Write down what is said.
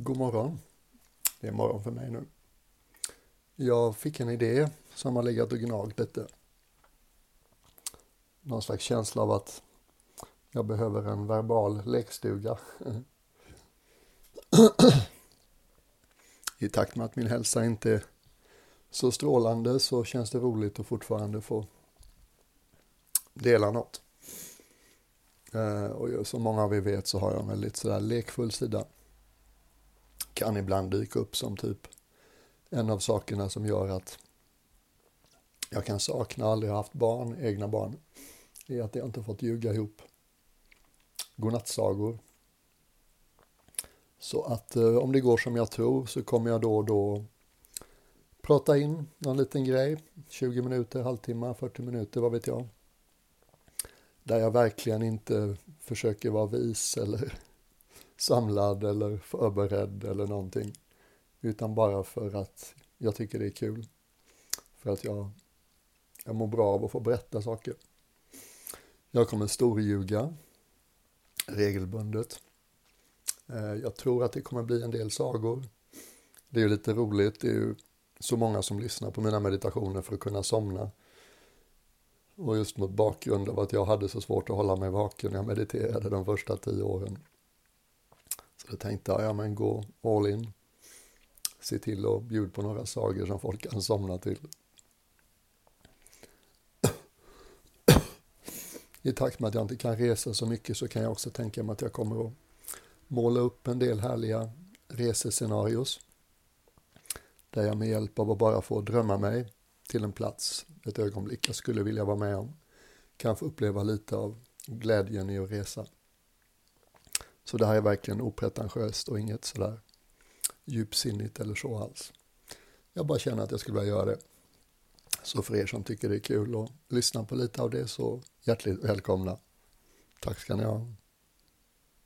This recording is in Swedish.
God morgon. Det är morgon för mig nu. Jag fick en idé som har legat och gnagt lite. Någon slags känsla av att jag behöver en verbal lekstuga. I takt med att min hälsa inte är så strålande så känns det roligt att fortfarande få dela något. Eh, och som många av er vet så har jag en väldigt sådär lekfull sida kan ibland dyka upp som typ en av sakerna som gör att jag kan sakna, aldrig haft barn, egna barn, är att jag inte fått ljuga ihop godnattsagor. Så att eh, om det går som jag tror så kommer jag då och då prata in någon liten grej, 20 minuter, halvtimme, 40 minuter, vad vet jag. Där jag verkligen inte försöker vara vis eller samlad eller förberedd eller någonting. Utan bara för att jag tycker det är kul. För att jag, jag mår bra av att få berätta saker. Jag kommer storljuga regelbundet. Eh, jag tror att det kommer bli en del sagor. Det är ju lite roligt. Det är ju så många som lyssnar på mina meditationer för att kunna somna. Och just mot bakgrund av att jag hade så svårt att hålla mig vaken när jag mediterade de första tio åren. Så tänkte ja men gå all in. Se till att bjuda på några sagor som folk kan somna till. I takt med att jag inte kan resa så mycket så kan jag också tänka mig att jag kommer att måla upp en del härliga resescenarios. Där jag med hjälp av att bara få drömma mig till en plats, ett ögonblick jag skulle vilja vara med om, kan få uppleva lite av glädjen i att resa. Så det här är verkligen opretentiöst och inget sådär djupsinnigt eller så alls. Jag bara känner att jag skulle vilja göra det. Så för er som tycker det är kul att lyssna på lite av det så hjärtligt välkomna. Tack ska ni ha.